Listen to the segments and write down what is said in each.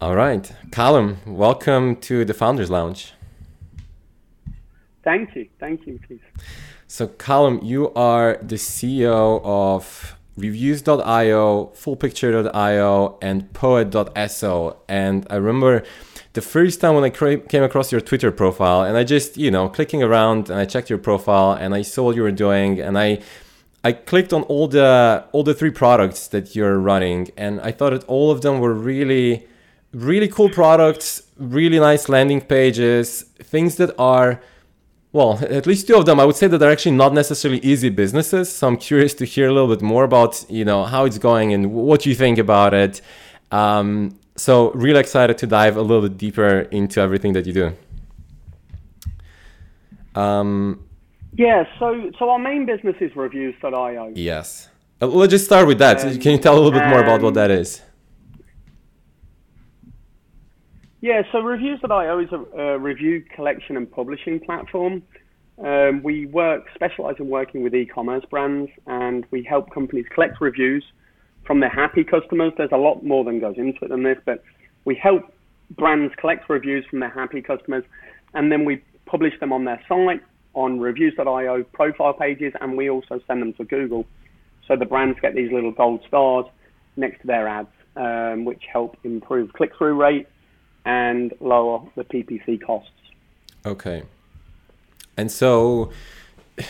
All right. Callum, welcome to the Founders Lounge. Thank you. Thank you, please. So, Callum, you are the CEO of reviews.io, fullpicture.io, and poet.so. And I remember the first time when I came across your Twitter profile, and I just, you know, clicking around and I checked your profile and I saw what you were doing, and I. I clicked on all the all the three products that you're running, and I thought that all of them were really really cool products, really nice landing pages, things that are well, at least two of them, I would say that they're actually not necessarily easy businesses. So I'm curious to hear a little bit more about, you know, how it's going and what you think about it. Um, so really excited to dive a little bit deeper into everything that you do. Um, yeah, so so our main business is reviews.io. Yes. Uh, let's just start with that. Um, Can you tell a little bit more about what that is? Yeah, so Reviews.io is a, a review collection and publishing platform. Um, we work, specialize in working with e-commerce brands, and we help companies collect reviews from their happy customers. There's a lot more than goes into it than this, but we help brands collect reviews from their happy customers, and then we publish them on their site, on reviews.io profile pages, and we also send them to Google. So the brands get these little gold stars next to their ads, um, which help improve click-through rate and lower the PPC costs. Okay. And so,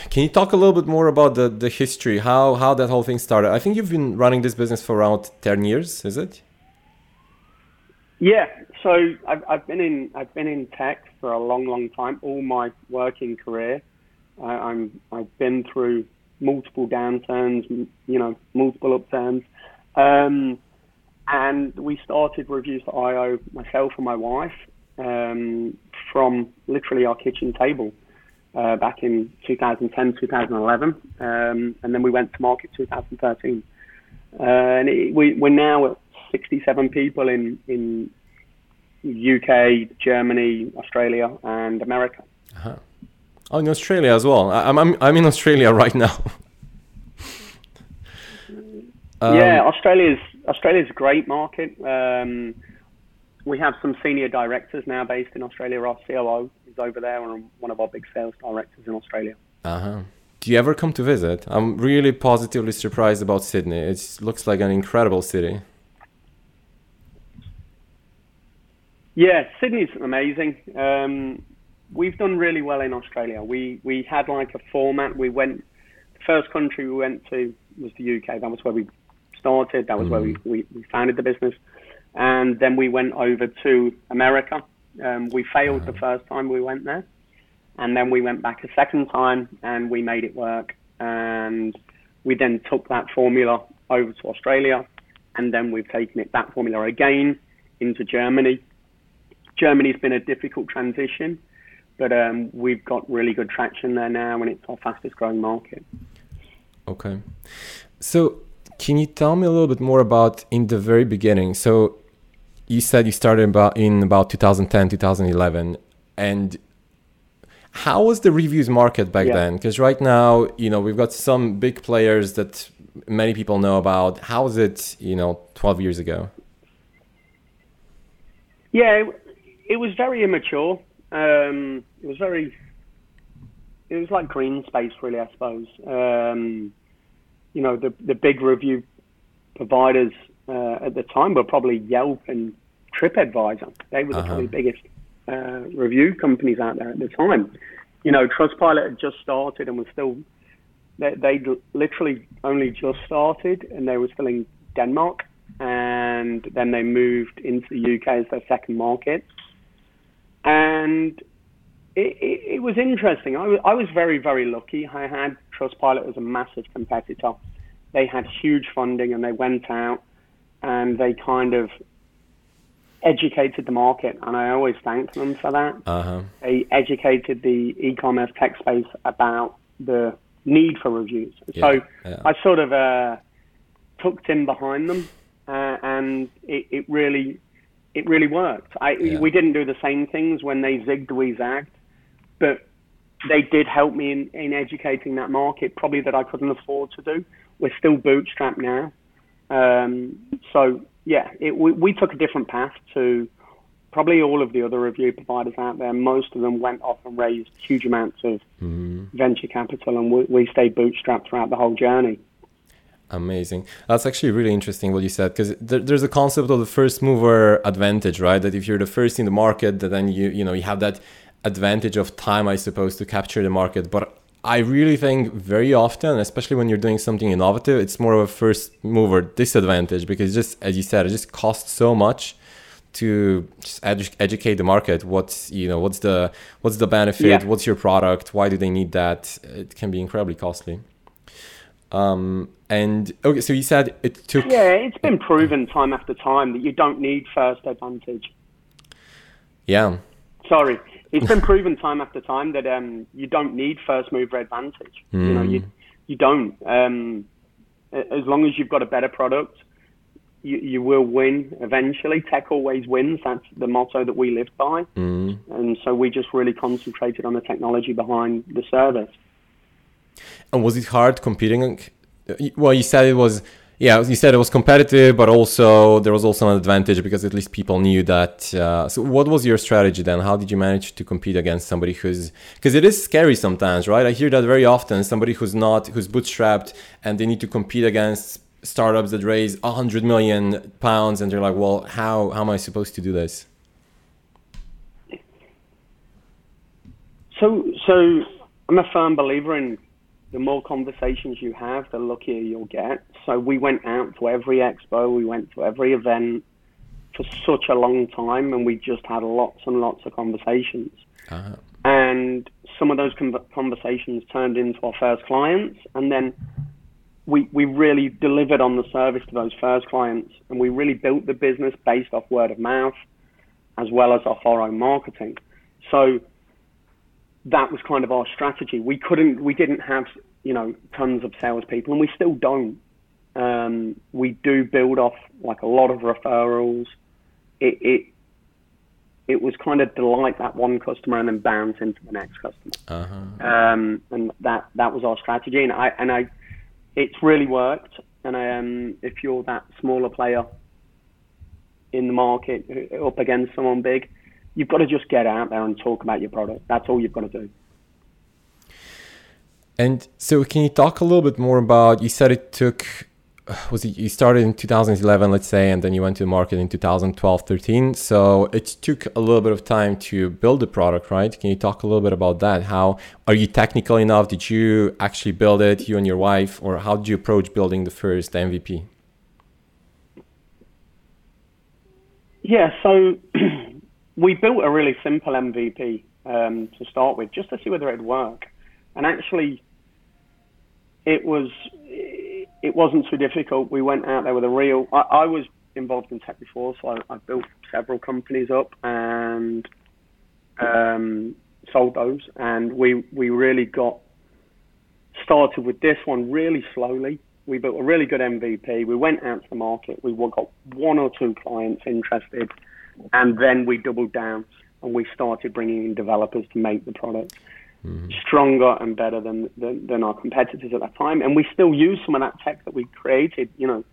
can you talk a little bit more about the, the history, how, how that whole thing started? I think you've been running this business for around 10 years, is it? Yeah, so I've, I've been in I've been in tech for a long, long time. All my working career, uh, I'm I've been through multiple downturns, you know, multiple upturns. Um, and we started Reviews.io, myself and my wife, um, from literally our kitchen table uh, back in 2010, 2011. Um, and then we went to market 2013. Uh, and it, we, we're now at 67 people in, in UK, Germany, Australia, and America. Uh-huh. Oh, in Australia as well. I, I'm, I'm in Australia right now. um, yeah, Australia's Australia's a great market. Um, we have some senior directors now based in Australia. Our COO is over there, and one of our big sales directors in Australia. Uh huh. Do you ever come to visit? I'm really positively surprised about Sydney. It looks like an incredible city. Yeah, Sydney's amazing. Um, we've done really well in Australia. We we had like a format. We went the first country we went to was the UK. That was where we started. That was mm where we, mm-hmm. we, we, founded the business. And then we went over to America. Um, we failed the first time we went there. And then we went back a second time and we made it work. And we then took that formula over to Australia. And then we've taken it, that formula again into Germany. Germany's been a difficult transition, but um, we've got really good traction there now, and it's our fastest growing market. Okay. So can you tell me a little bit more about in the very beginning? So you said you started about in about 2010, 2011, and how was the reviews market back yeah. then? Because right now, you know, we've got some big players that many people know about. How was it, you know, 12 years ago? Yeah, it, it was very immature. Um, it was very, it was like green space, really, I suppose. Um, you know, the, the big review providers uh, at the time were probably Yelp and TripAdvisor. They were the uh-huh. probably biggest uh, review companies out there at the time. You know, Trustpilot had just started and was still, they, they literally only just started and they were still in Denmark. And then they moved into the UK as their second market. And it, it, it was interesting. I was, I was very, very lucky. I had Trustpilot as a massive competitor. They had huge funding and they went out and they kind of educated the market, and I always thank them for that. Uh-huh. They educated the e-commerce tech space about the need for reviews. Yeah, so yeah. I sort of uh, tucked in behind them, uh, and it, it, really, it really worked. I, yeah. We didn't do the same things when they zigged, we zagged but they did help me in, in educating that market, probably that I couldn't afford to do. We're still bootstrapped now. Um, so yeah, it, we, we took a different path to probably all of the other review providers out there. Most of them went off and raised huge amounts of mm-hmm. venture capital, and we, we stayed bootstrapped throughout the whole journey. Amazing. That's actually really interesting what you said because there, there's a concept of the first mover advantage, right? That if you're the first in the market, that then you you know you have that advantage of time, I suppose, to capture the market. But I really think very often, especially when you're doing something innovative, it's more of a first mover disadvantage because just as you said, it just costs so much to just edu- educate the market. What's you know what's the what's the benefit? Yeah. What's your product? Why do they need that? It can be incredibly costly. Um, and okay, so you said it took. Yeah, it's been proven time after time that you don't need first advantage. Yeah. Sorry, it's been proven time after time that um, you don't need first mover advantage. Mm. You know, you you don't. Um, as long as you've got a better product, you, you will win eventually. Tech always wins. That's the motto that we live by. Mm. And so we just really concentrated on the technology behind the service. And was it hard competing? Well, you said it was. Yeah, you said it was competitive, but also there was also an advantage because at least people knew that. Uh, so, what was your strategy then? How did you manage to compete against somebody who's because it is scary sometimes, right? I hear that very often. Somebody who's not who's bootstrapped and they need to compete against startups that raise a hundred million pounds, and they're like, "Well, how how am I supposed to do this?" So, so I'm a firm believer in the more conversations you have, the luckier you'll get. So we went out to every expo, we went to every event for such a long time, and we just had lots and lots of conversations. Uh-huh. And some of those conversations turned into our first clients, and then we, we really delivered on the service to those first clients, and we really built the business based off word of mouth as well as off our own marketing. So that was kind of our strategy. We couldn't, we didn't have, you know, tons of salespeople, and we still don't. Um, we do build off like a lot of referrals. It, it it was kind of delight that one customer and then bounce into the next customer. Uh-huh. Um, and that that was our strategy, and I and I, it's really worked. And um, if you're that smaller player in the market up against someone big, you've got to just get out there and talk about your product. That's all you've got to do. And so, can you talk a little bit more about? You said it took was it, you started in 2011 let's say and then you went to the market in 2012 13 so it took a little bit of time to build the product right? Can you talk a little bit about that? How are you technical enough? Did you actually build it you and your wife or how did you approach building the first mvp yeah so we built a really simple MVP um, to start with, just to see whether it'd work. And actually, it was wasn't too difficult. We went out there with a real. I, I was involved in tech before, so I, I built several companies up and um, sold those. And we we really got started with this one really slowly. We built a really good MVP. We went out to the market. We got one or two clients interested and then we doubled down and we started bringing in developers to make the product mm-hmm. stronger and better than, than, than our competitors at that time. And we still use some of that tech that we created, you know,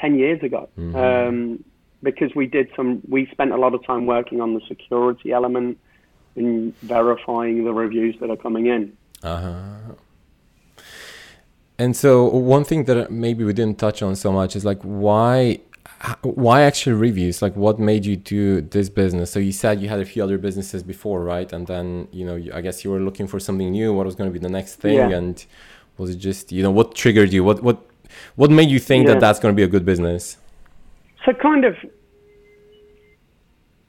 ten years ago. Mm-hmm. Um, because we did some, we spent a lot of time working on the security element and verifying the reviews that are coming in. Uh-huh. And so one thing that maybe we didn't touch on so much is like why why actually reviews? Like what made you do this business? So you said you had a few other businesses before right? And then you know i guess you were looking for something new. What was going to be the next thing? Yeah. and was it just you know what triggered you? What what what made you think yeah. that that's going to be a good business? So kind of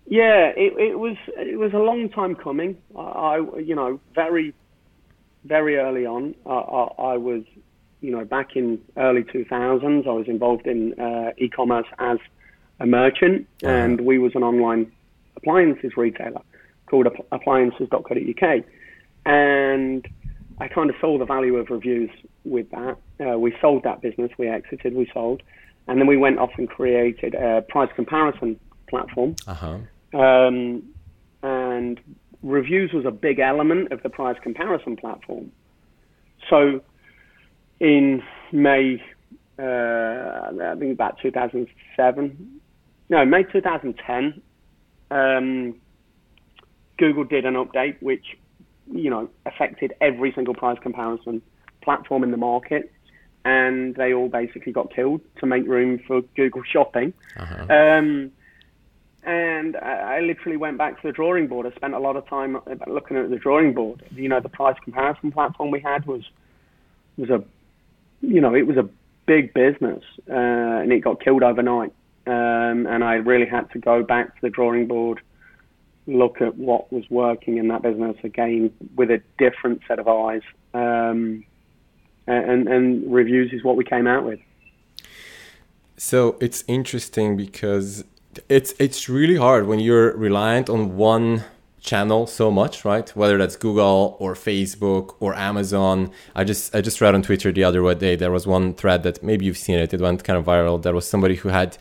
yeah it, it was it was a long time coming. I, I you know very very early on I, I, I was you know, back in early 2000s, I was involved in uh, e-commerce as a merchant, uh-huh. and we was an online appliances retailer called appliances.co.uk, and I kind of saw the value of reviews with that. Uh, we sold that business, we exited, we sold, and then we went off and created a price comparison platform. Uh-huh. Um, and reviews was a big element of the price comparison platform. So in May uh, I think about 2007. No, May 2010. Um, Google did an update which, you know, affected every single price comparison platform in the market, and they all basically got killed to make room for Google Shopping. Uh-huh. Um, and I, I literally went back to the drawing board. I spent a lot of time looking at the drawing board. You know, the price comparison platform we had was was a, you know, it was a big business, uh, and it got killed overnight. Um, and I really had to go back to the drawing board, look at what was working in that business again with a different set of eyes. Um, and, and reviews is what we came out with. So it's interesting because it's it's really hard when you're reliant on one channel so much, right? Whether that's Google or Facebook or Amazon. I just I just read on Twitter the other day there was one thread that maybe you've seen it. It went kind of viral. There was somebody who had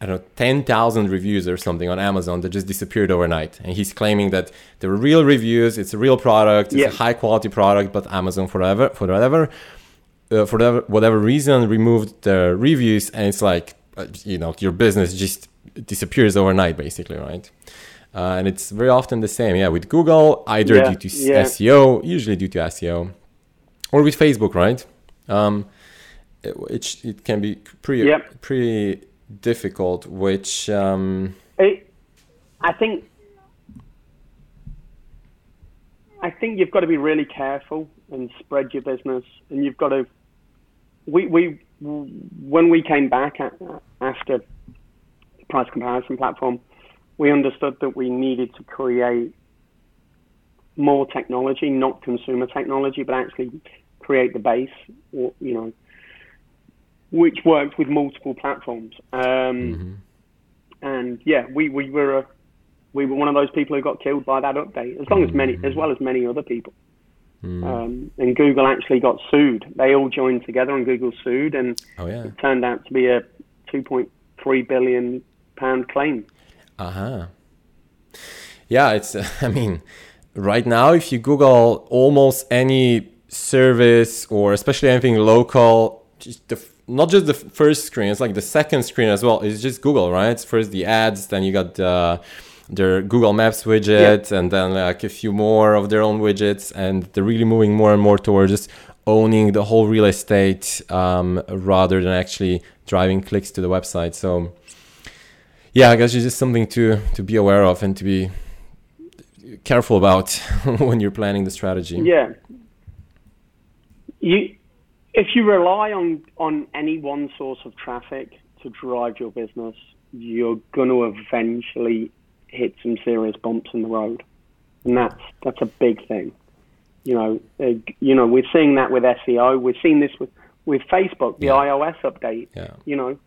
I don't know, 10,000 reviews or something on Amazon that just disappeared overnight. And he's claiming that they were real reviews, it's a real product, it's yeah. a high quality product, but Amazon, for whatever, for whatever, uh, for whatever, whatever reason, removed the reviews. And it's like, uh, you know, your business just disappears overnight, basically, right? Uh, and it's very often the same, yeah, with Google, either yeah, due to yeah. SEO, usually due to SEO, or with Facebook, right? Um, it, it can be pretty, pretty difficult, which um... it, I think I think you've got to be really careful and spread your business, and you've got to. We we when we came back after the price comparison platform, we understood that we needed to create more technology, not consumer technology, but actually create the base. You know, which worked with multiple platforms. Um, mm-hmm. And yeah, we, we were a, we were one of those people who got killed by that update, as long mm-hmm. as many as well as many other people. Mm. Um, and Google actually got sued. They all joined together, and Google sued, and oh, yeah. it turned out to be a 2.3 billion pound claim. Uh huh. Yeah, it's. Uh, I mean, right now, if you Google almost any service or especially anything local, just the not just the first screen, it's like the second screen as well. It's just Google, right? It's first the ads, then you got uh, their Google Maps widget, yeah. and then like a few more of their own widgets, and they're really moving more and more towards just owning the whole real estate um, rather than actually driving clicks to the website. So, yeah, I guess it's just something to to be aware of and to be careful about when you're planning the strategy. Yeah. You if you rely on on any one source of traffic to drive your business, you're going to eventually hit some serious bumps in the road, and that's that's a big thing. You know, uh, you know, we're seeing that with SEO. We're seeing this with with Facebook, the yeah. iOS update. Yeah. You know,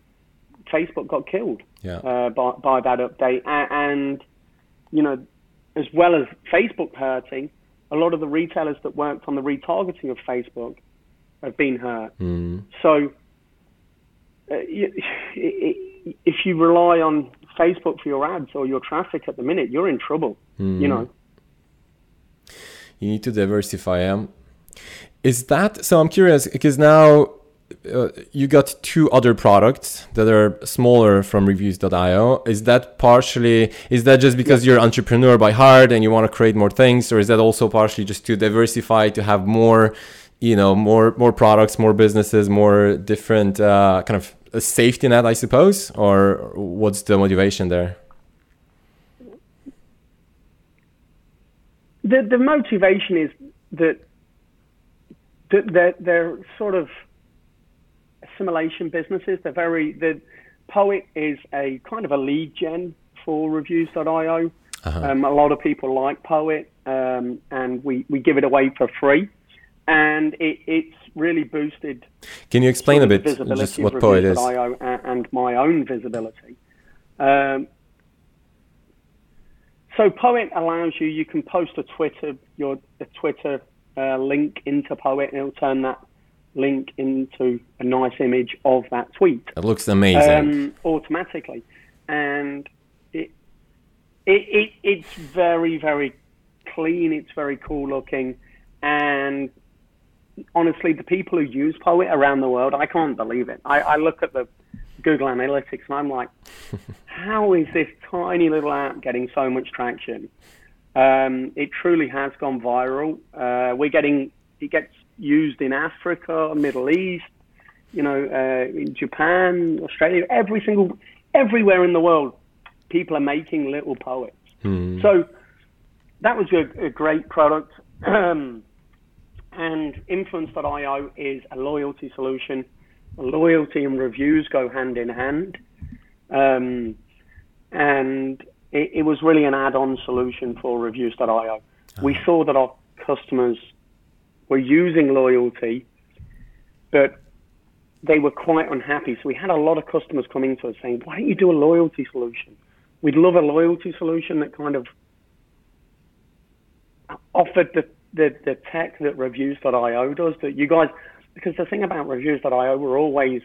Facebook got killed yeah. uh, by by that update, and, and you know, as well as Facebook hurting, a lot of the retailers that worked on the retargeting of Facebook have been hurt. Mm. So uh, if you rely on Facebook for your ads or your traffic at the minute, you're in trouble. Mm. You know. You need to diversify. Um, is that so? I'm curious because now uh, you got two other products that are smaller from reviews.io is that partially is that just because you're entrepreneur by heart and you want to create more things or is that also partially just to diversify to have more you know more more products more businesses more different uh, kind of a safety net i suppose? Or what's the motivation there? The the motivation is that that they're, they're sort of assimilation businesses they're very the poet is a kind of a lead gen for reviews.io uh-huh. um, a lot of people like poet um, and we, we give it away for free and it, it's really boosted. Can you explain a bit just what Poet is? and my own visibility. Um, so Poet allows you, you can post a Twitter, your a Twitter uh, link into Poet, and it'll turn that link into a nice image of that tweet. It looks amazing. Um, automatically, and it, it, it it's very very clean. It's very cool looking, and honestly, the people who use Poet around the world, I can't believe it. I, I look at the Google Analytics and I'm like, how is this tiny little app getting so much traction? Um, it truly has gone viral. Uh, we're getting it gets used in Africa, Middle East, you know, uh, in Japan, Australia, every single, everywhere in the world, people are making little poets. Mm. So that was a, a great product. Um, and Influence.io is a loyalty solution. Loyalty and reviews go hand in hand. Um, and it, it, was really an add-on solution for Reviews.io. Oh. We saw that our customers were using loyalty, but they were quite unhappy. So we had a lot of customers coming to us saying, "Why don't you do a loyalty solution? We'd love a loyalty solution that kind of offered the the, the tech that Reviews.io does. That you guys, because the thing about Reviews.io, we're always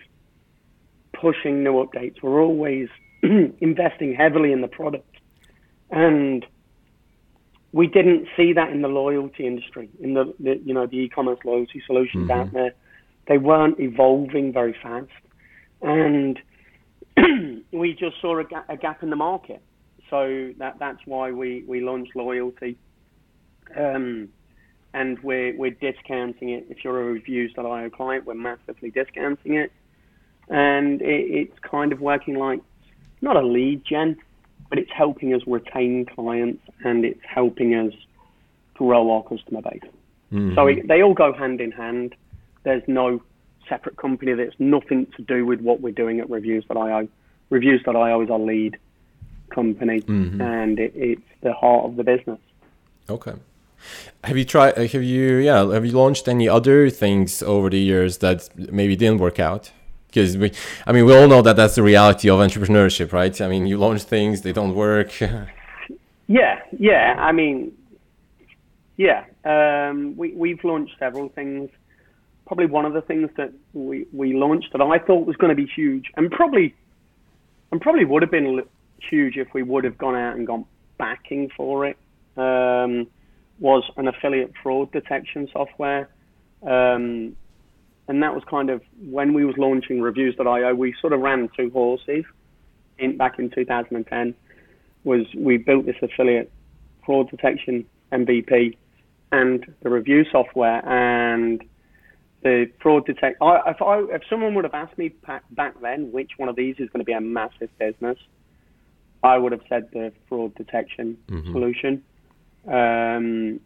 pushing new updates. We're always investing heavily in the product, and we didn't see that in the loyalty industry, in the, the you know the e-commerce loyalty solutions mm-hmm. out there. They weren't evolving very fast, and we just saw a, ga- a, gap in the market. So that that's why we, we launched loyalty, um, and we're we're discounting it. If you're a reviews.io client, we're massively discounting it, and it, it's kind of working like not a lead gen, but it's helping us retain clients and it's helping us grow our customer base. Mm-hmm. So it, they all go hand in hand. There's no separate company. That's nothing to do with what we're doing at Reviews.io. Reviews.io is our lead company, mm-hmm. and it, it's the heart of the business. Okay. Have you tried? Have you? Yeah. Have you launched any other things over the years that maybe didn't work out? Because we i mean we all know that that's the reality of entrepreneurship right? I mean you launch things they don't work. Yeah yeah i mean yeah um, we, we've launched several things. Probably one of the things that we, we launched that i thought was going to be huge and probably and probably would have been huge if we would have gone out and gone backing for it um, was an affiliate fraud detection software. Um, and that was kind of when we was launching reviews.io we sort of ran two horses in back in 2010 was we built this affiliate fraud detection MVP and the review software and the fraud detect I, if I if someone would have asked me back then which one of these is going to be a massive business I would have said the fraud detection mm-hmm. solution um,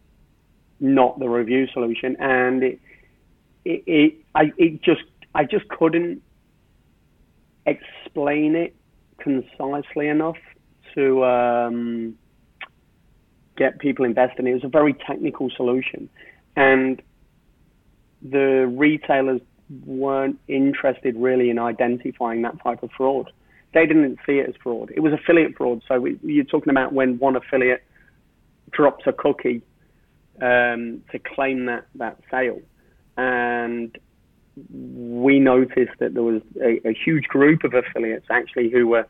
not the review solution and it it, it I it just I just couldn't explain it concisely enough to um, get people invested. It was a very technical solution, and the retailers weren't interested really in identifying that type of fraud. They didn't see it as fraud. It was affiliate fraud. So we, you're talking about when one affiliate drops a cookie um, to claim that, that sale and we noticed that there was a, a, huge group of affiliates actually who were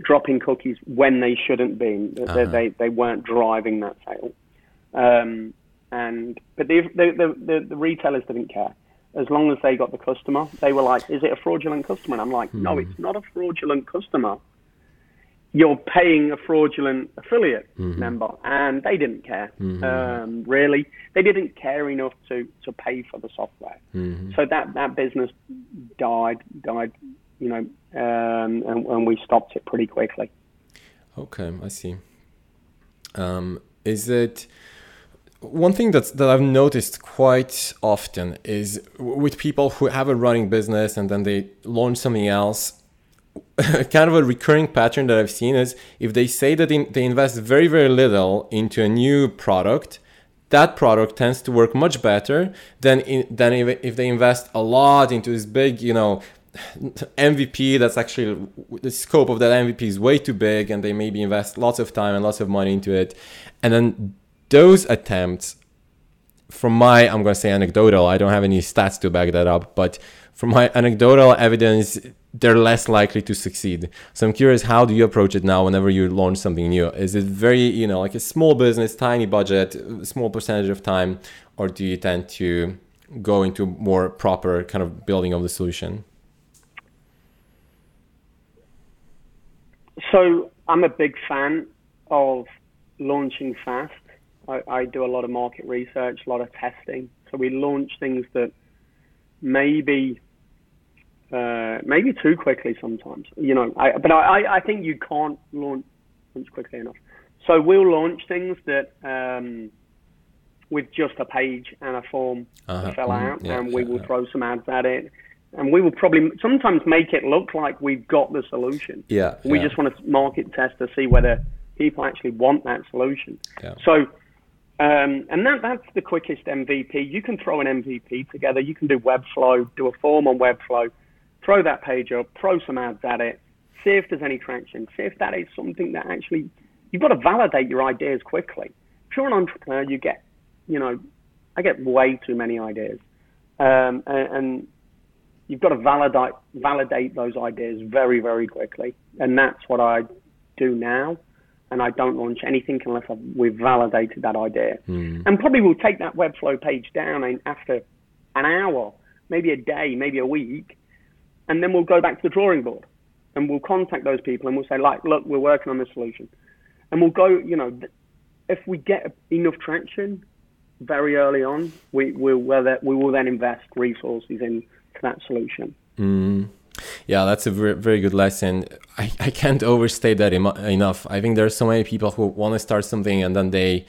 dropping cookies when they shouldn't be. Uh-huh. They, they weren't driving that sale. Um, and but the, the, the, the, retailers didn't care. As long as they got the customer, they were like, "Is it a fraudulent customer?" And I'm like, "No, hmm. it's not a fraudulent customer you're paying a fraudulent affiliate mm-hmm. member, and they didn't care mm-hmm. um, really. They didn't care enough to, to pay for the software. Mm-hmm. So that, that business died, died, you know, um, and, and, we stopped it pretty quickly. Okay, I see. Um, is it one thing that's that I've noticed quite often is with people who have a running business and then they launch something else kind of a recurring pattern that I've seen is if they say that they invest very, very little into a new product, that product tends to work much better than in, than if, if they invest a lot into this big, you know, MVP. That's actually the scope of that MVP is way too big, and they maybe invest lots of time and lots of money into it, and then those attempts, from my I'm going to say anecdotal, I don't have any stats to back that up, but from my anecdotal evidence, they're less likely to succeed. So I'm curious, how do you approach it now whenever you launch something new? Is it very, you know, like a small business, tiny budget, small percentage of time, or do you tend to go into more proper kind of building of the solution? So I'm a big fan of launching fast. I, I do a lot of market research, a lot of testing. So we launch things that maybe uh, maybe too quickly sometimes. You know, I, but I, I think you can't launch, launch quickly enough. So we'll launch things that um, with just a page and a form uh-huh. to fill mm-hmm. out, yeah, and we yeah, will yeah. throw some ads at it. And we will probably sometimes make it look like we've got the solution. Yeah. We just want to market test to see whether people actually want that solution. So um, and that, that's the quickest MVP. You can throw an MVP together. You can do Webflow, do a form on Webflow, throw that page up, throw some ads at it, see if there's any traction, see if that is something that actually, you've got to validate your ideas quickly. If you're an entrepreneur, you get, you know, I get way too many ideas. Um, and, and you've got to validate, validate those ideas very, very quickly. And that's what I do now and I don't launch anything unless I've, we've validated that idea. Mm. And probably we'll take that Webflow page down after an hour, maybe a day, maybe a week, and then we'll go back to the drawing board and we'll contact those people and we'll say, like, look, we're working on this solution. And we'll go, you know, if we get enough traction very early on, we will, we will then invest resources into that solution. Mm. Yeah, that's a very, very good lesson. I, I can't overstate that enough. I think there are so many people who want to start something and then they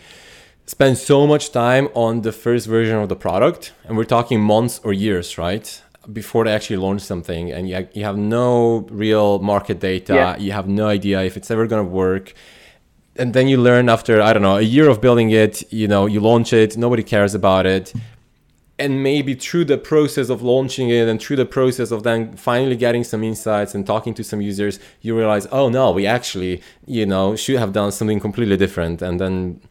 spend so much time on the first version of the product. And we're talking months or years, right? Before they actually launch something. And you, you have no real market data. Yeah. You have no idea if it's ever going to work and then you learn after i don't know a year of building it you know you launch it nobody cares about it and maybe through the process of launching it and through the process of then finally getting some insights and talking to some users you realize oh no we actually you know should have done something completely different and then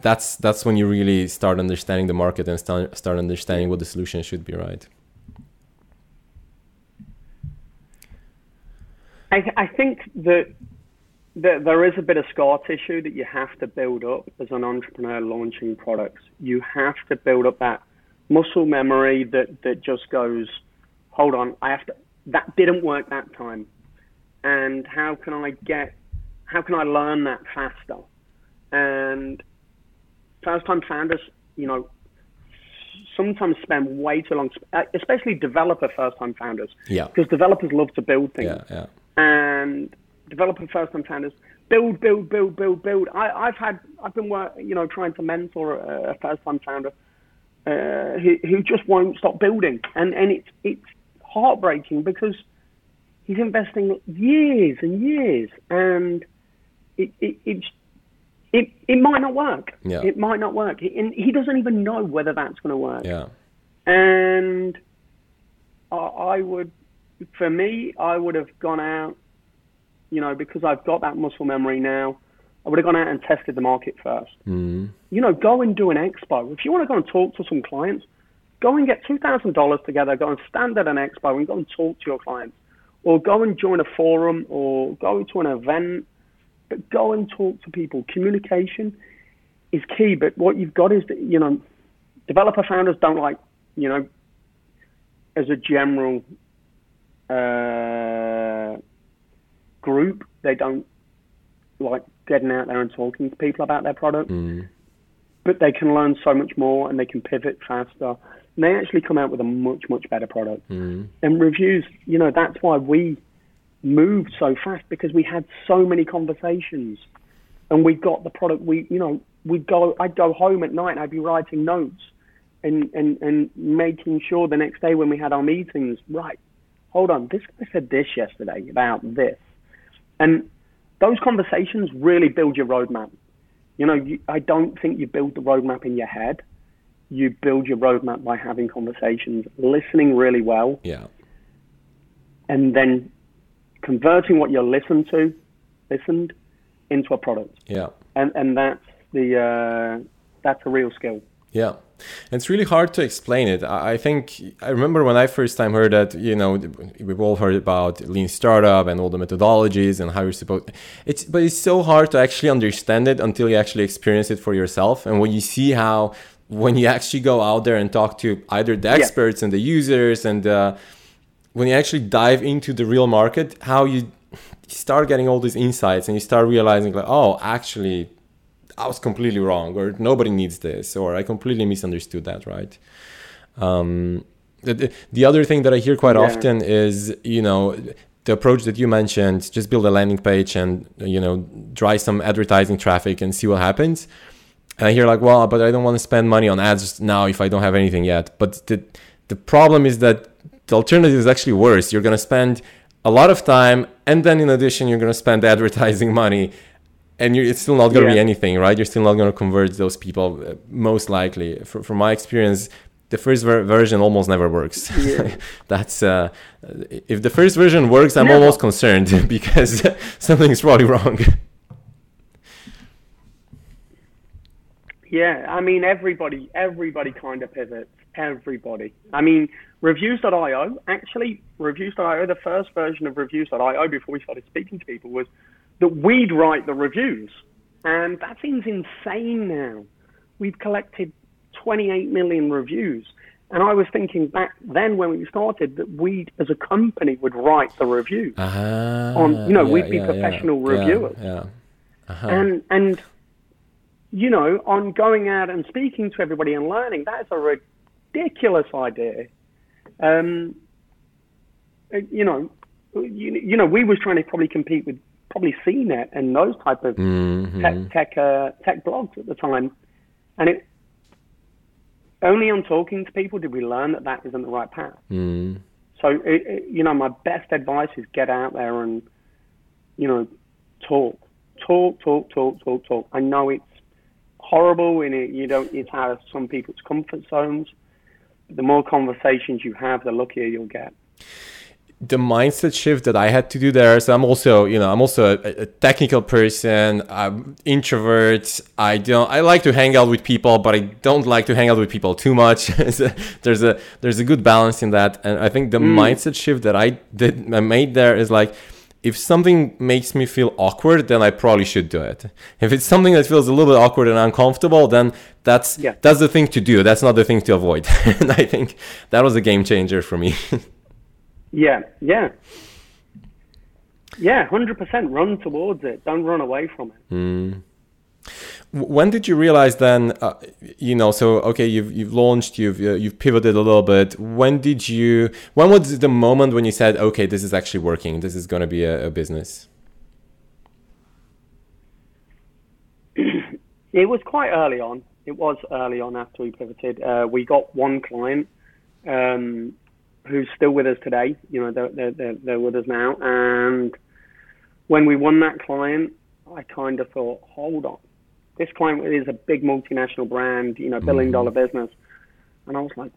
that's that's when you really start understanding the market and start start understanding what the solution should be right I, I think that there, there is a bit of scar tissue that you have to build up as an entrepreneur launching products. You have to build up that muscle memory that, that just goes, hold on, I have to, that didn't work that time. And how can I get, how can I learn that faster? And first time founders, you know, sometimes spend way too long, uh, especially developer first time founders. Yeah. Because developers love to build things. Yeah, yeah. And developer first time founders build, build, build, build, build. I, I've had, I've been, you know, trying to mentor a, a first time founder uh, who, who just won't stop building, and and it's it's heartbreaking because he's investing years and years, and it, it it's it it might not work. Yeah. It might not work, and he doesn't even know whether that's going to work. Yeah. And I, I would, for me, I would have gone out, you know, because I've got that muscle memory now. I would have gone out and tested the market first. Mm. You know, go and do an expo. If you want to go and talk to some clients, go and get $2,000 together, go and stand at an expo and go and talk to your clients. Or go and join a forum or go to an event, but go and talk to people. Communication is key, but what you've got is that, you know, developer founders don't like, you know, as a general uh, group, they don't like getting out there and talking to people about their product. Mm. But they can learn so much more and they can pivot faster. And they actually come out with a much, much better product. Mm. And reviews, you know, that's why we moved so fast because we had so many conversations and we got the product we you know we'd go I'd go home at night and I'd be writing notes and, and, and making sure the next day when we had our meetings, right, hold on, this guy said this yesterday about this. And those conversations really build your roadmap. You know, you, I don't think you build the roadmap in your head. You build your roadmap by having conversations, listening really well. Yeah. And then converting what you're listened to, listened, into a product. Yeah. And and that's the uh, that's a real skill. Yeah. It's really hard to explain it. I think I remember when I first time heard that, you know, we've all heard about lean startup and all the methodologies and how you're supposed it's but it's so hard to actually understand it until you actually experience it for yourself and when you see how when you actually go out there and talk to either the experts yeah. and the users and uh, when you actually dive into the real market, how you start getting all these insights and you start realizing like, oh, actually, I was completely wrong, or nobody needs this, or I completely misunderstood that, right? Um, the, the other thing that I hear quite yeah. often is, you know, the approach that you mentioned, just build a landing page and, you know, drive some advertising traffic and see what happens. And I hear like, well, but I don't want to spend money on ads now if I don't have anything yet. But the, the problem is that the alternative is actually worse. You're going to spend a lot of time, and then in addition, you're going to spend advertising money, and it's still not going to yeah. be anything, right? You're still not going to convert those people, uh, most likely. For, from my experience, the first ver- version almost never works. Yeah. That's uh, if the first version works, I'm never. almost concerned because something's probably wrong. Yeah, I mean everybody, everybody kind of pivots. Everybody. I mean, Reviews.io, actually, Reviews.io, the first version of Reviews.io before we started speaking to people was that we'd write the reviews. And that seems insane now. We've collected 28 million reviews. And I was thinking back then when we started that we, as a company, would write the reviews. Uh-huh. On, you know, yeah, we'd be yeah, professional yeah, reviewers. Uh-huh. And and you know, on going out and speaking to everybody and learning, that is a ridiculous idea. Um, uh, you know, you, you, know, we was trying to probably compete with probably CNET and those type of mm-hmm. tech tech, uh, tech blogs at the time, and it only on talking to people did we learn that that isn't the right path. Mm. So, it, it, you know, my best advice is get out there and, you know, talk, talk, talk, talk, talk, talk. I know it's horrible and it, you don't, it's out of some people's comfort zones the more conversations you have, the luckier you'll get. The mindset shift that I had to do there. So I'm also, you know, I'm also a, a technical person. I'm introvert. I don't. I like to hang out with people, but I don't like to hang out with people too much. there's a there's a good balance in that, and I think the mm. mindset shift that I did I made there is like if something makes me feel awkward, then I probably should do it. If it's something that feels a little bit awkward and uncomfortable, then that's yeah. that's the thing to do. That's not the thing to avoid. and I think that was a game changer for me. yeah, yeah. Yeah, 100% run towards it. Don't run away from it. Mm when did you realize then uh, you know so okay you've you've launched you've uh, you've pivoted a little bit when did you when was the moment when you said okay this is actually working this is going to be a, a, business it was quite early on it was early on after we pivoted uh, we got one client um, who's still with us today you know they're, they're, they're with us now and when we won that client i kind of thought hold on this client is a big multinational brand, you know, billion dollar mm-hmm. business. And I was like,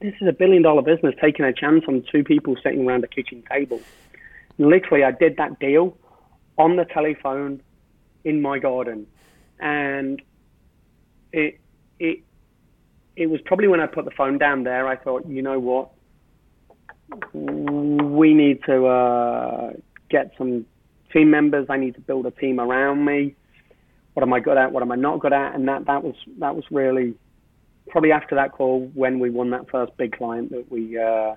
this is a billion dollar business taking a chance on two people sitting around a kitchen table. And literally, I did that deal on the telephone in my garden. And it, it, it was probably when I put the phone down there, I thought, you know what? We need to uh, get some team members. I need to build a team around me what am I good at, what am I not good at, and that that was that was really probably after that call when we won that first big client that we uh,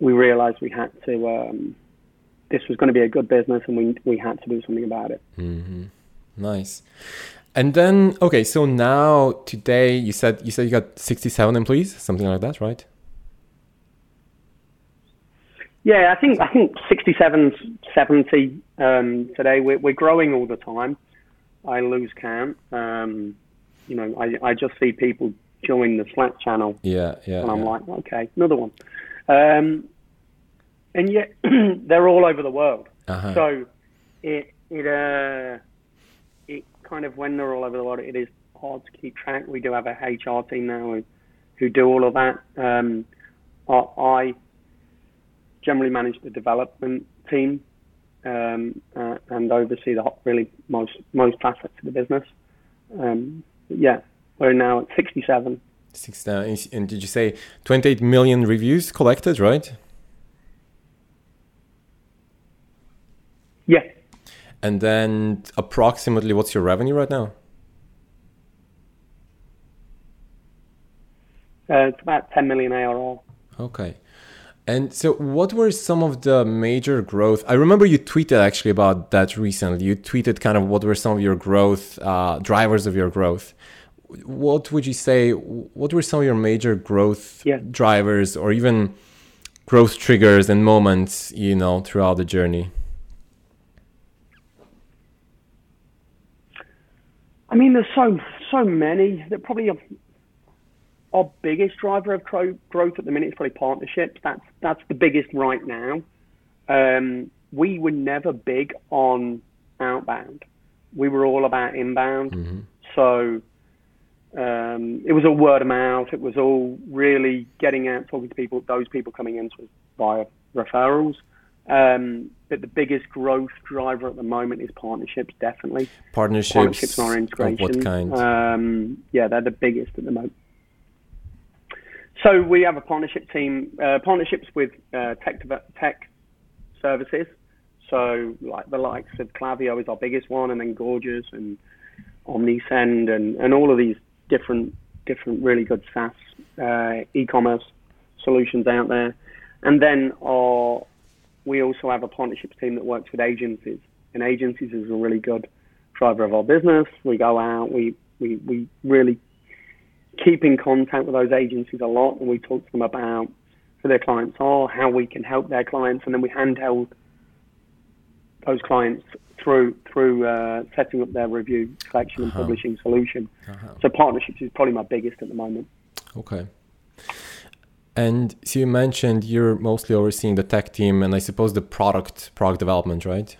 we realized we had to um, this was going to be a good business and we we had to do something about it. Mm-hmm. Nice. And then okay, so now today you said you said you got sixty seven employees, something like that, right? Yeah, I think I think 67, 70 um, today. We're, we're growing all the time. I lose count. Um, you know, I, I just see people join the Slack channel. Yeah, yeah. And I'm yeah. like, okay, another one. Um, and yet they're all over the world. Uh-huh. So it it uh it kind of when they're all over the world, it is hard to keep track. We do have a HR team now who, who do all of that. Um, I, I generally manage the development team um, uh, and oversee the really most most facets of the business. Um, yeah, we're now at 67. 67. And did you say 28 million reviews collected, right? Yeah. And then approximately what's your revenue right now? Uh, it's about 10 million ARR. Okay. And so, what were some of the major growth? I remember you tweeted actually about that recently. You tweeted kind of what were some of your growth uh, drivers of your growth. What would you say? What were some of your major growth Yeah. drivers, or even growth triggers and moments? You know, throughout the journey. I mean, there's so so many. That probably our, biggest driver of growth at the minute is probably partnerships. That's that's the biggest right now. Um, we were never big on outbound. We were all about inbound. So um, it was all word of mouth. It was all really getting out, talking to people. Those people coming in was via referrals. Um, but the biggest growth driver at the moment is partnerships, definitely Partnerships, partnerships and our of what kind? Um, yeah, they're the biggest at the moment. So we have a partnership team, uh, partnerships with uh, tech tech services. So like the likes of Klaviyo is our biggest one, and then Gorgias and Omnisend and, and all of these different different really good SaaS uh, e-commerce solutions out there. And then our we also have a partnerships team that works with agencies, and agencies is a really good driver of our business. We go out, we, we, we really keep in contact with those agencies a lot, and we talk to them about who their clients are, how we can help their clients, and then we handheld those clients through through uh, setting up their review collection and Uh-huh. publishing solution. So partnerships is probably my biggest at the moment. Okay. And so you mentioned you're mostly overseeing the tech team and I suppose the product product development, right?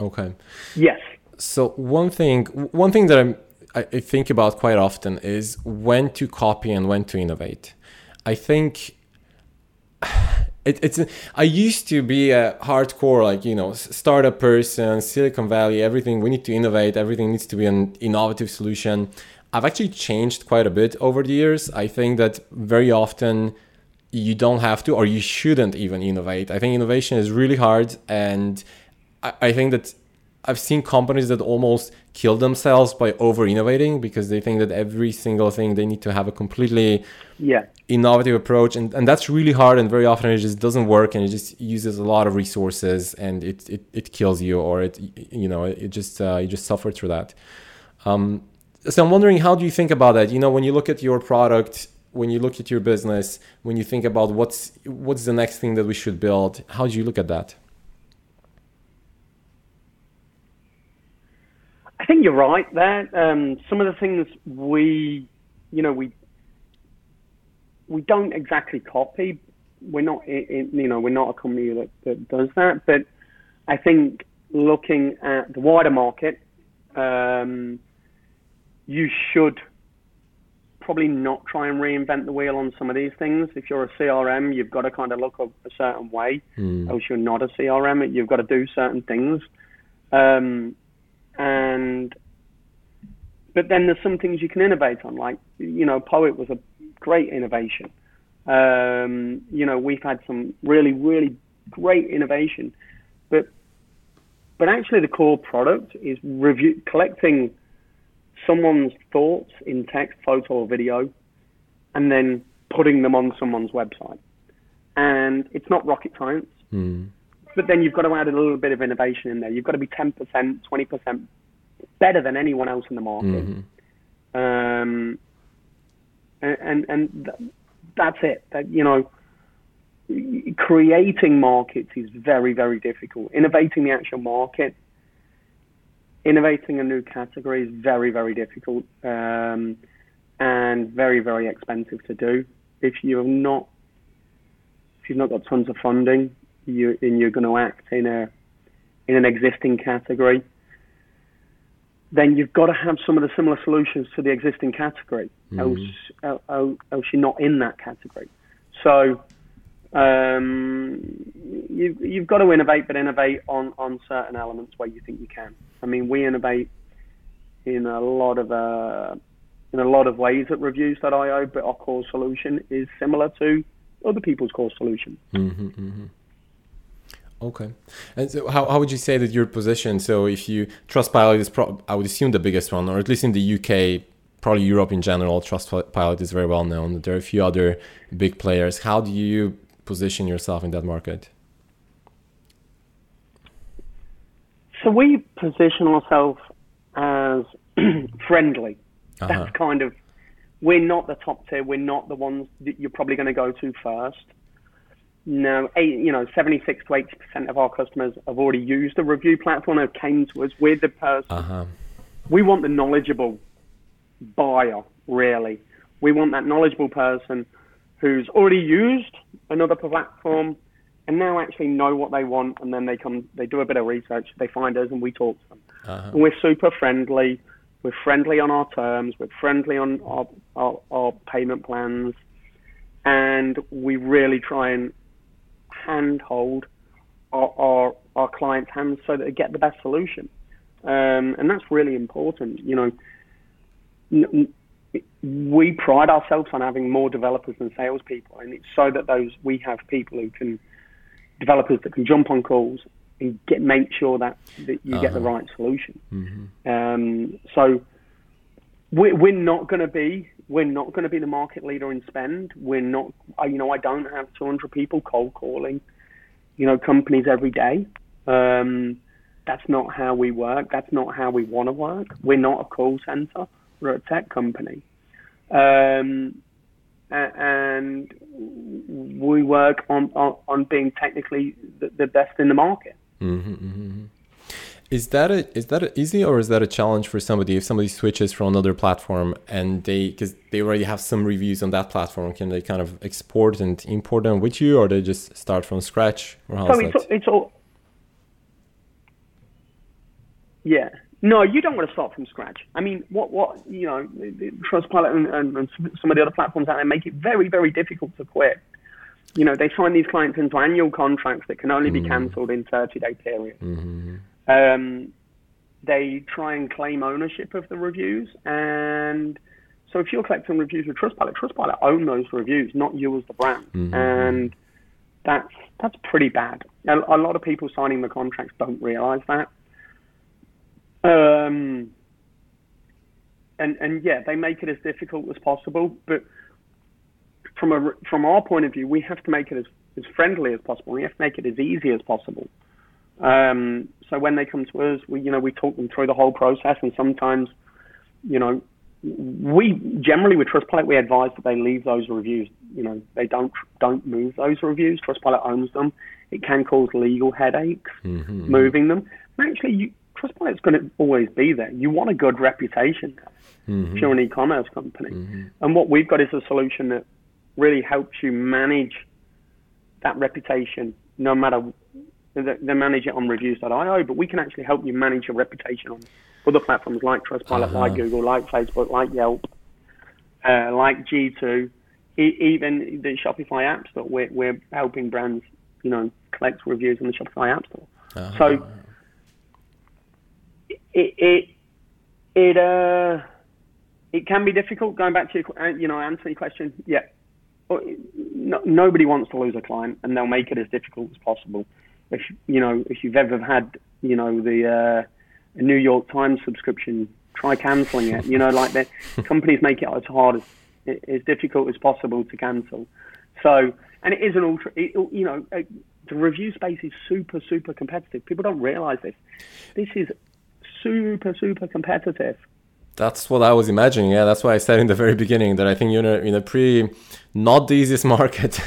Okay. Yes. So one thing one thing that I'm, I think about quite often is when to copy and when to innovate. I think it, it's I used to be a hardcore like you know startup person, Silicon Valley. Everything we need to innovate. Everything needs to be an innovative solution. I've actually changed quite a bit over the years. I think that very often you don't have to or you shouldn't even innovate. I think innovation is really hard and I, I think that I've seen companies that almost kill themselves by over innovating because they think that every single thing they need to have a completely Yeah. innovative approach. And, and that's really hard and very often it just doesn't work and it just uses a lot of resources and it, it, it kills you or it you know it just uh, you just suffer through that. Um, so i'm wondering how do you think about that? You know when you look at your product when you look at your business when you think about what's what's the next thing that we should build how do you look at that I think you're right there. Um, some of the things we, you know, we we don't exactly copy. We're not, in, you know, we're not a company that, that does that. But I think looking at the wider market, um, you should probably not try and reinvent the wheel on some of these things. If you're a CRM, you've got to kind of look a, a certain way. Else you're not a CRM. You've got to do certain things. Um, and but then there's some things you can innovate on, like you know, Poet was a great innovation. Um, you know, we've had some really, really great innovation, but but actually the core product is review collecting someone's thoughts in text, photo, or video, and then putting them on someone's website. And it's not rocket science but then you've got to add a little bit of innovation in there. You've got to be 10%, 20% better than anyone else in the market. Um, and and, and th- that's it. That, you know, creating markets is very, very difficult. Innovating the actual market, innovating a new category is very, very difficult um, and very, very expensive to do. If you're not, if you've not got tons of funding, you and you're going to act in a in an existing category, then you've got to have some of the similar solutions to the existing category. Else, el- el- else you're not in that category. So um, you, you've got to innovate, but innovate on, on certain elements where you think you can. I mean, we innovate in a lot of uh, in a lot of ways at reviews.io, but our core solution is similar to other people's core solution. Okay. And so how, how would you say that your position? So if you Trustpilot is, pro- I would assume the biggest one, or at least in the UK, probably Europe in general, Trustpilot is very well known. There are a few other big players. How do you position yourself in that market? So we position ourselves as friendly. Uh-huh. That's kind of we're not the top tier. We're not the ones that you're probably going to go to first. No, eight, you know, 76 to 80 percent of our customers have already used the review platform and came to us. We're the person. Uh-huh. We want the knowledgeable buyer, really. We want that knowledgeable person who's already used another platform and now actually know what they want, and then they come, they do a bit of research, they find us, and we talk to them. Uh-huh. And we're super friendly. We're friendly on our terms. We're friendly on our, our, our payment plans, and we really try and handhold our, our, our clients' hands so that they get the best solution. Um, and that's really important. You know, n- we pride ourselves on having more developers than salespeople, and it's so that those we have people who can developers that can jump on calls and get make sure that, that you uh-huh. get the uh-huh. right solution. Mm-hmm. Um, so we're, not going to be we're not going to be the market leader in spend. We're not. You know, I don't have 200 people cold calling, you know, companies every day. Um, that's not how we work. That's not how we want to work. We're not a call center. We're a tech company. Um, and we work on, on, on being technically the, the, best in the market. Mm-hmm, mm-hmm. Is that a, is that a easy or is that a challenge for somebody if somebody switches from another platform and they because they already have some reviews on that platform can they kind of export and import them with you or they just start from scratch or how so it's, it's all yeah no, you don't want to start from scratch. I mean, what what you know, Trustpilot and, and, and some of the other platforms out there make it very very difficult to quit. You know, they sign these clients into annual contracts that can only be mm-hmm. cancelled in 30 day periods. Mm-hmm. Um, they try and claim ownership of the reviews, and so if you're collecting reviews with Trustpilot, Trustpilot own those reviews, not you as the brand, mm-hmm. and that's that's pretty bad. A, a lot of people signing the contracts don't realise that. Um, and and yeah, they make it as difficult as possible. But from a from our point of view, we have to make it as, as friendly as possible. We have to make it as easy as possible. Um, so when they come to us, we you know we talk them through the whole process, and sometimes, you know, we generally with Trustpilot we advise that they leave those reviews. You know, they don't don't move those reviews. Trustpilot owns them. It can cause legal headaches mm-hmm. moving them. Actually, you, Trustpilot's going to always be there. You want a good reputation mm-hmm. if you're an e-commerce company. Mm-hmm. And what we've got is a solution that really helps you manage that reputation, no matter they manage it on reviews.io, but we can actually help you manage your reputation on other platforms like Trustpilot, uh-huh. like Google, like Facebook, like Yelp, uh, like G2, e- even the Shopify App Store. We're, we're helping brands, you know, collect reviews on the Shopify App Store. Uh-huh. So it it it uh it can be difficult. Going back to your, uh, you know answer your question, yeah. No, nobody wants to lose a client, and they'll make it as difficult as possible. If you know, if you've ever had, you know, the uh, New York Times subscription, try cancelling it. You know, like that. companies make it as hard as as difficult as possible to cancel. So, and it is an ultra. It, you know, uh, the review space is super super competitive. People don't realize this. This is super, super competitive. That's what I was imagining. Yeah, that's why I said in the very beginning that I think you're in a, in a pretty not the easiest market.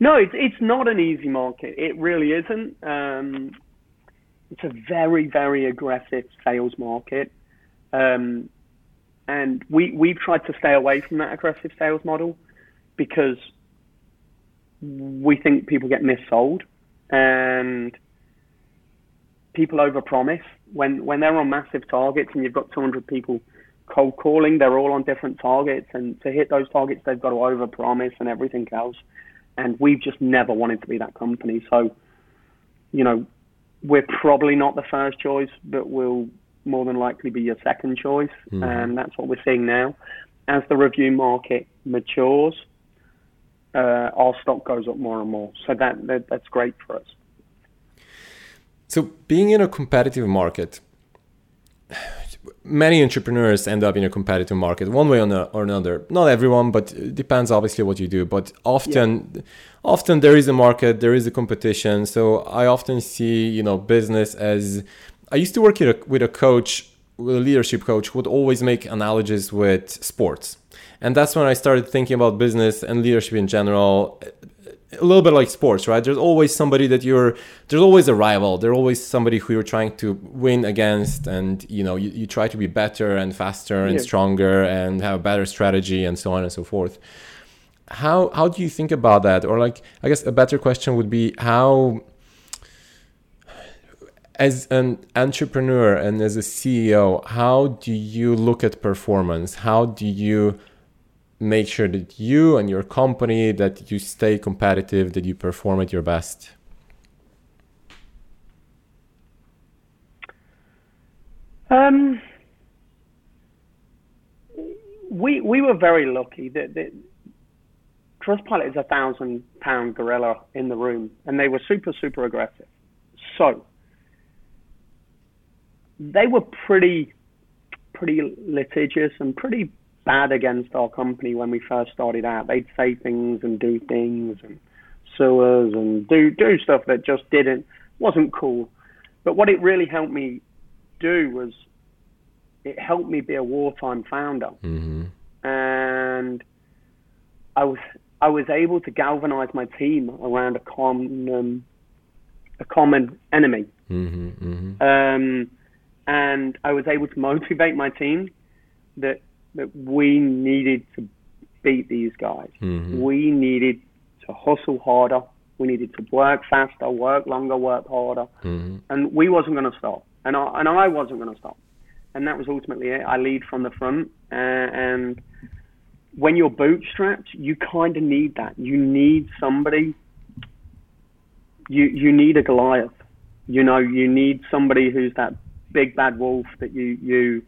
No, it's it's not an easy market. It really isn't. Um, it's a very, very aggressive sales market, um, and we we've tried to stay away from that aggressive sales model because we think people get missold, and people overpromise when when they're on massive targets and you've got 200 people cold calling. They're all on different targets, and to hit those targets, they've got to overpromise and everything else. And we've just never wanted to be that company. So, you know, we're probably not the first choice, but we'll more than likely be your second choice, mm-hmm. and that's what we're seeing now. As the review market matures, uh, our stock goes up more and more. So that, that that's great for us. So being in a competitive market, many entrepreneurs end up in a competitive market one way or another. Not everyone, but it depends obviously what you do. But often, yeah. often there is a market, there is a competition. So I often see you know business as I used to work with a, with a coach, with a leadership coach, would always make analogies with sports. And that's when I started thinking about business and leadership in general a little bit like sports, right? There's always somebody that you're, there's always a rival. There's always somebody who you're trying to win against, and you know, you, you try to be better and faster and yeah. stronger and have a better strategy and so on and so forth. How how do you think about that? Or like, I guess a better question would be how, as an entrepreneur and as a CEO, how do you look at performance? How do you make sure that you and your company that you stay competitive that you perform at your best um, we we were very lucky that, that Trustpilot is a thousand pound gorilla in the room, and they were super super aggressive. So they were pretty pretty litigious and pretty bad against our company when we first started out. They'd say things and do things and sue us and do do stuff that just didn't wasn't cool. But what it really helped me do was it helped me be a wartime founder, mm-hmm. and I was I was able to galvanize my team around a common um, a common enemy, mm-hmm, mm-hmm. Um, and I was able to motivate my team that that we needed to beat these guys. Mm-hmm. We needed to hustle harder. We needed to work faster, work longer, work harder, mm-hmm. and we wasn't going to stop. And I and I wasn't going to stop. And that was ultimately it. I lead from the front, uh, and when you're bootstrapped, you kind of need that. You need somebody. You you need a Goliath. You know, you need somebody who's that big bad wolf that you you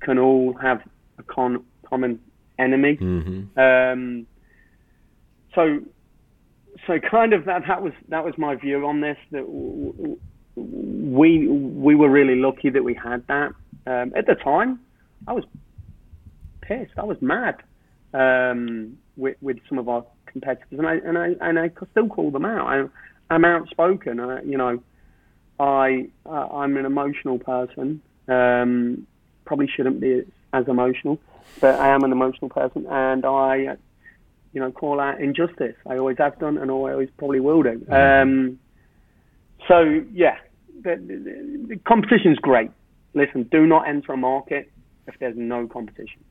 can all have a con- common enemy. Mm-hmm. Um, so, so kind of that that was that was my view on this. That we we were really lucky that we had that. Um, at the time, I was pissed. I was mad um, with with some of our competitors, and I and I and I still call them out. I, I'm outspoken. I, you know, I uh, I'm an emotional person. Um, probably shouldn't be as emotional, but I am an emotional person, and I, you know, call out injustice. I always have done, and I always probably will do. Mm-hmm. Um, so yeah, the, the, the competition's great. Listen, do not enter a market if there's no competition,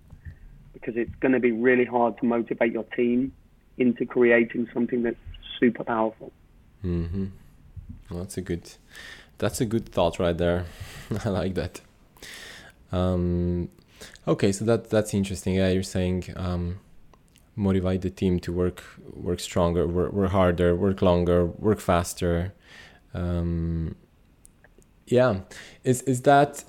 because it's going to be really hard to motivate your team into creating something that's super powerful. Mm-hmm. Well, that's a good. That's a good thought right there. I like that. Um, Okay, so that that's interesting. Yeah, you're saying um, motivate the team to work work stronger, work, work harder, work longer, work faster. Um, yeah, is is that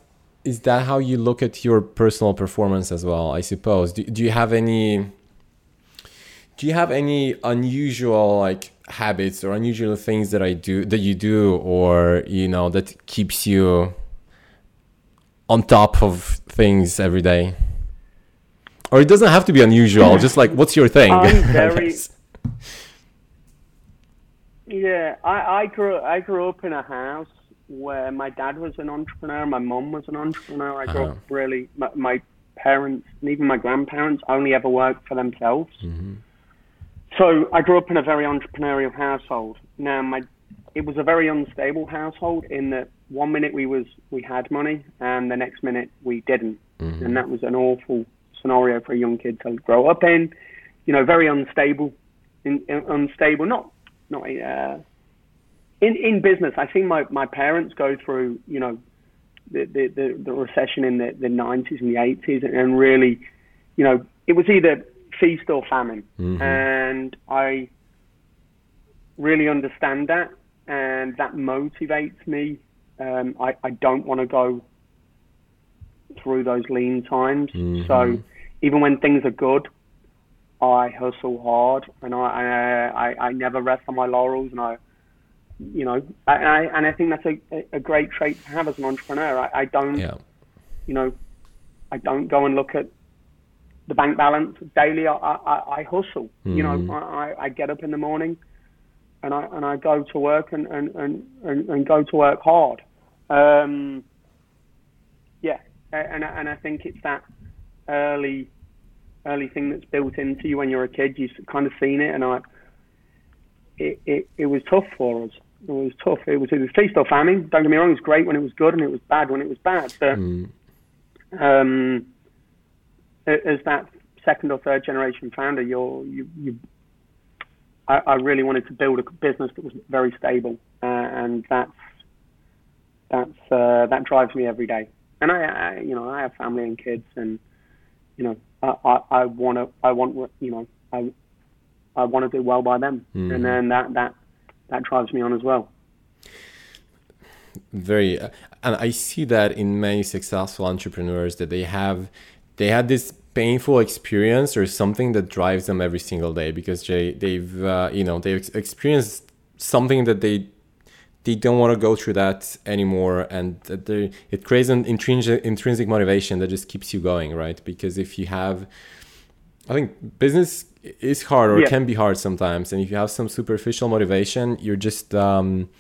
is that how you look at your personal performance as well? I suppose. Do do you have any? Do you have any unusual like habits or unusual things that I do that you do, or you know that keeps you on top of things every day? Or it doesn't have to be unusual, just like what's your thing? I'm very Yeah, I, I grew I grew up in a house where my dad was an entrepreneur, my mom was an entrepreneur. I grew uh-huh. up really my, my, parents and even my grandparents only ever worked for themselves. Mm-hmm. So I grew up in a very entrepreneurial household. Now my it was a very unstable household in that one minute we was we had money and the next minute we didn't, mm-hmm. and that was an awful scenario for a young kid to grow up in. You know, very unstable, in, in, unstable. Not not uh, in in business. I think my my parents go through you know the the the, the recession in the the nineties and the eighties, and really, you know, it was either feast or famine, mm-hmm. and I really understand that and that motivates me. Um, I, I don't want to go through those lean times. Mm-hmm. So even when things are good, I hustle hard and I, I, I never rest on my laurels and I, you know, I, I and I think that's a, a great trait to have as an entrepreneur. I, I don't, yeah. you know, I don't go and look at the bank balance daily. I, I, I hustle. Mm. You know, mm. I, I get up in the morning and I and I go to work and and, and, and, and go to work hard. Um, yeah, and and I think it's that early early thing that's built into you when you're a kid. You've kind of seen it, and I it, it, it was tough for us. It was tough. It was it was feast or famine. Don't get me wrong. It was great when it was good, and it was bad when it was bad. But mm. um, as that second or third generation founder, you're you you. I, I really wanted to build a business that was very stable, uh, and that's that's uh, that drives me every day. And I, I, you know, I have family and kids, and you know, I, I, I want to, I want, you know, I, I want to do well by them, mm. and then that that that drives me on as well. Very, uh, and I see that in many successful entrepreneurs that they have, they had this painful experience or something that drives them every single day because they they've uh, you know they've experienced something that they they don't want to go through that anymore and that they, it creates an intrinsic intrinsic motivation that just keeps you going right because if you have i think business is hard or yeah. can be hard sometimes and if you have some superficial motivation you're just um,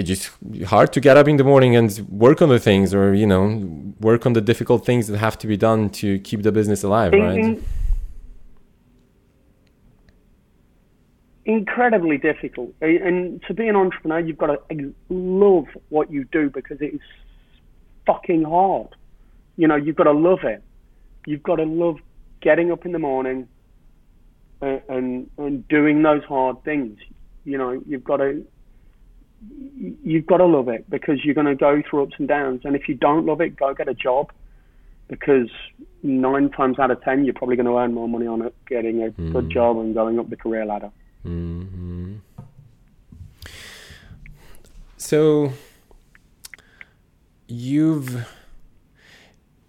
it's just hard to get up in the morning and work on the things or you know work on the difficult things that have to be done to keep the business alive right incredibly difficult. And to be an entrepreneur, you've got to love what you do because it is fucking hard. You know, you've got to love it. You've got to love getting up in the morning and, and, and doing those hard things. You know, you've got to you've got to love it because you're going to go through ups and downs. And if you don't love it, go get a job because nine times out of ten, you're probably going to earn more money on it getting a mm. good job and going up the career ladder. Mm-hmm. So you've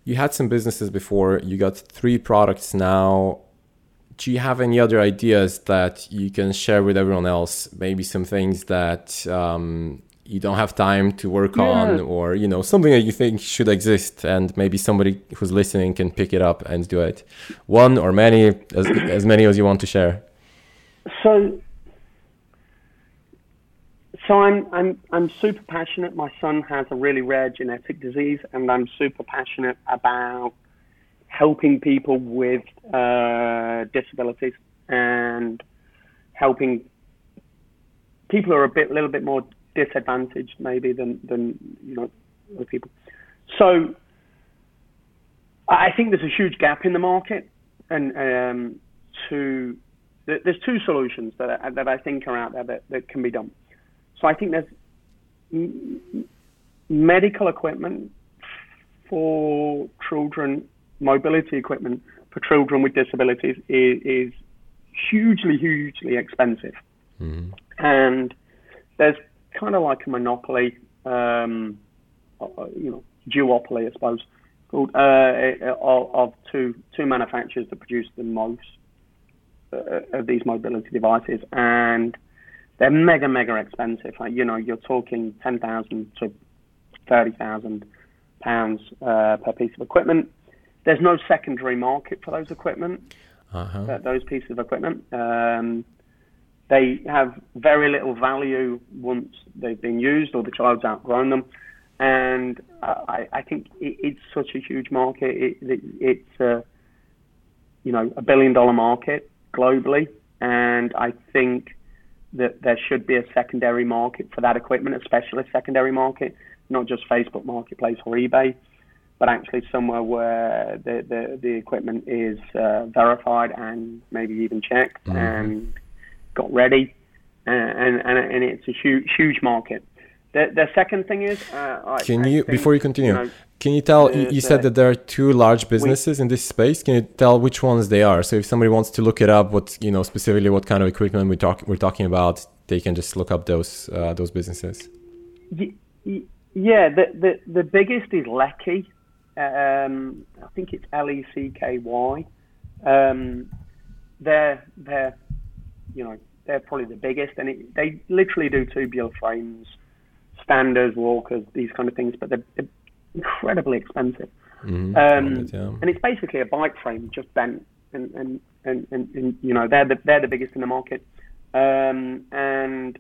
you had some businesses before. You got three products now. Do you have any other ideas that you can share with everyone else? Maybe some things that um, you don't have time to work yeah. on, or you know something that you think should exist, and maybe somebody who's listening can pick it up and do it. One or many, as, as many as you want to share. So, so I'm I'm I'm super passionate. My son has a really rare genetic disease, and I'm super passionate about helping people with uh, disabilities and helping people who are a bit, little bit more disadvantaged, maybe than than you know other people. So, I think there's a huge gap in the market, and um, to there's two solutions that I, that I think are out there that, that can be done. So I think there's medical equipment for children, mobility equipment for children with disabilities is, is hugely, hugely expensive. Mm-hmm. And there's kind of like a monopoly, um, uh, you know, duopoly, I suppose, called uh, of, of two two manufacturers that produce the most uh, of these mobility devices, and they're mega mega expensive. Like, you know, you're talking ten thousand to thirty thousand pounds uh, per piece of equipment. There's no secondary market for those equipment, uh-huh. uh, those pieces of equipment. Um, they have very little value once they've been used or the child's outgrown them. And I, I, think it, it's such a huge market. It, it, it's a, you know, a billion dollar market globally, and I think that there should be a secondary market for that equipment, a specialist secondary market, not just Facebook Marketplace or eBay, but actually somewhere where the the, the equipment is uh, verified and maybe even checked mm-hmm. and got ready, and, and and it's a huge huge market. The, the second thing is, uh, can I, you think, before you continue, you know, can you tell? you, you said that there are two large businesses we, in this space. Can you tell which ones they are? So if somebody wants to look it up, what you know specifically, what kind of equipment we talk we're talking about, they can just look up those uh, those businesses. Yeah, the the, the biggest is Lecky. Um, I think it's L E C K Y. Um, they're they're you know they're probably the biggest, and it, they literally do tubular frames standers, walkers, these kind of things, but they're, they're incredibly expensive. Mhm. Um, yeah. and it's basically a bike frame just bent, and and, and, and, and you know they're the they're the biggest in the market. Um, and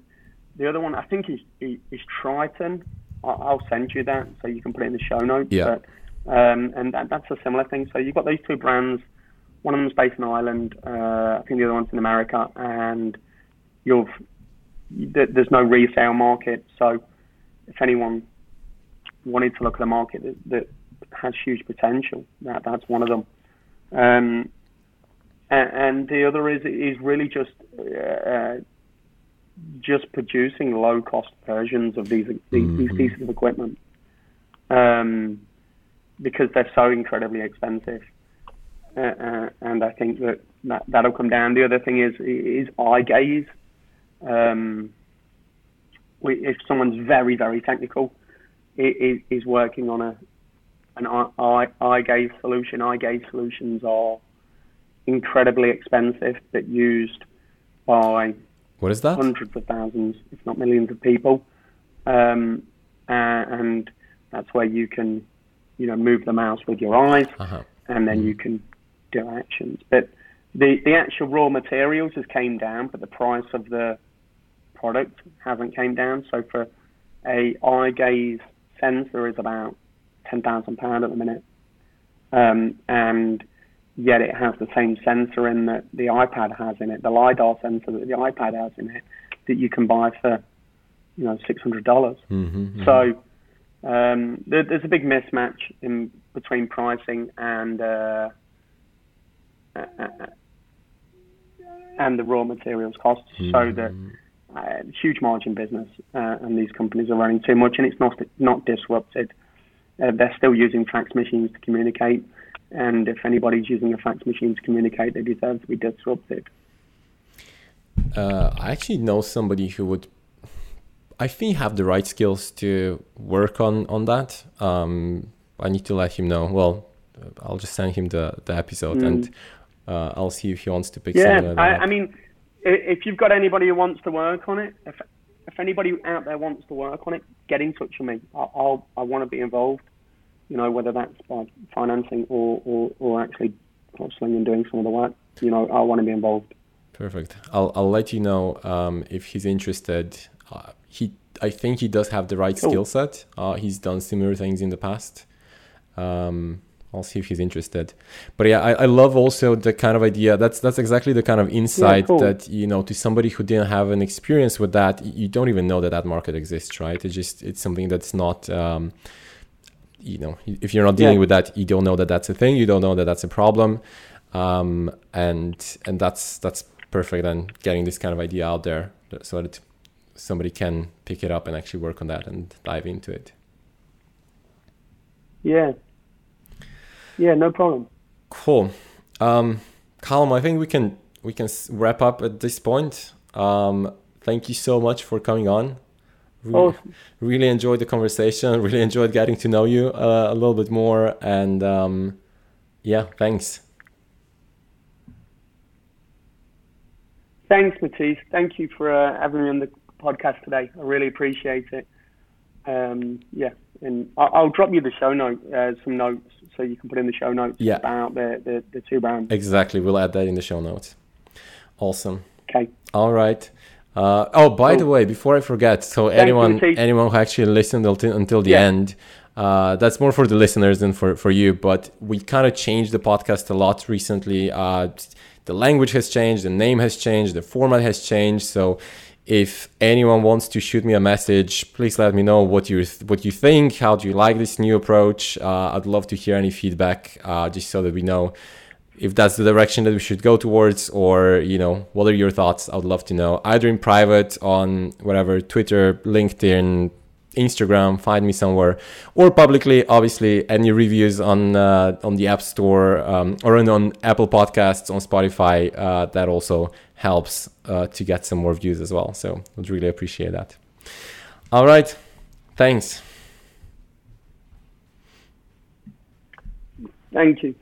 the other one I think is is, is Triton. I'll, I'll send you that so you can put it in the show notes. Yeah. But, um, and that, that's a similar thing. So you've got those two brands. One of them's based in Ireland. Uh, I think the other one's in America, and you've there's no resale market. So if anyone wanted to look at a market that, that has huge potential, that that's one of them. Um, and, and the other is is really just uh, just producing low cost versions of these these, these Mhm. pieces of equipment um, because they're so incredibly expensive. Uh, uh, and I think that, that that'll come down. The other thing is is eye gaze. Um, we, if someone's very very technical, is working on a an eye, eye, eye gaze solution. Eye gaze solutions are incredibly expensive, but used by What is that? hundreds of thousands, if not millions of people. Um, and that's where you can, you know, move the mouse with your eyes, Uh-huh. and then you can do actions. But the the actual raw materials has came down, but the price of the product hasn't came down. So for a eye gaze sensor is about ten thousand pound at the minute, um, and yet it has the same sensor in that the iPad has in it, the lidar sensor that the iPad has in it, that you can buy for, you know, six hundred dollars. Mhm, mhm. So um, there, there's a big mismatch in between pricing and uh, uh, uh, and the raw materials costs. So that uh, huge margin business, uh, and these companies are running too much, and it's not not disrupted. Uh, they're still using fax machines to communicate, and if anybody's using a fax machine to communicate, they deserve to be disrupted. Uh, I actually know somebody who would, I think, have the right skills to work on on that. Um, I need to let him know. Well, uh, I'll just send him the the episode, Mm. and uh, I'll see if he wants to pick Yeah, I. I mean, if you've got anybody who wants to work on it, if if anybody out there wants to work on it, get in touch with me. I, I'll I want to be involved. You know, whether that's by financing or or, or actually hustling and doing some of the work. You know, I want to be involved. Perfect. I'll I'll let you know um, if he's interested. Uh, he I think he does have the right Cool. skill set. Uh, he's done similar things in the past. Um, I'll see if he's interested. But yeah, I, I love also the kind of idea. That's that's exactly the kind of insight cool. that you know to somebody who didn't have an experience with that. You don't even know that that market exists, right? It's just it's something that's not. Um, you know, if you're not dealing Yeah. with that, you don't know that that's a thing. You don't know that that's a problem um, and and that's that's perfect and getting this kind of idea out there so that somebody can pick it up and actually work on that and dive into it Yeah. Yeah, no problem. cool um Callum, i think we can we can wrap up at this point um thank you so much for coming on Re- Awesome. really enjoyed the conversation really enjoyed getting to know you uh, a little bit more and um yeah thanks Thanks, Matisse. Thank you for uh, having me on the podcast today. I really appreciate it. Um, yeah, and I'll, I'll drop you the show note, uh, some notes, so you can put in the show notes Yeah. about the, the, the two brands. exactly we'll add that in the show notes awesome Okay. All right. Uh, oh, by the way, before I forget, so you, anyone anyone who actually listened until, until the Yeah. end, uh, that's more for the listeners than for, for you. But we kind of changed the podcast a lot recently. Uh, the language has changed, the name has changed, the format has changed. So if anyone wants to shoot me a message, please let me know what you what you think. How do you like this new approach? Uh, I'd love to hear any feedback, uh, just so that we know if that's the direction that we should go towards or you know what are your thoughts i would love to know either in private on whatever twitter linkedin instagram find me somewhere or publicly obviously any reviews on uh, on the app store um, or on, apple podcasts on spotify uh, that also helps uh, to get some more views as well. So would really appreciate that. All right. Thanks. Thank you.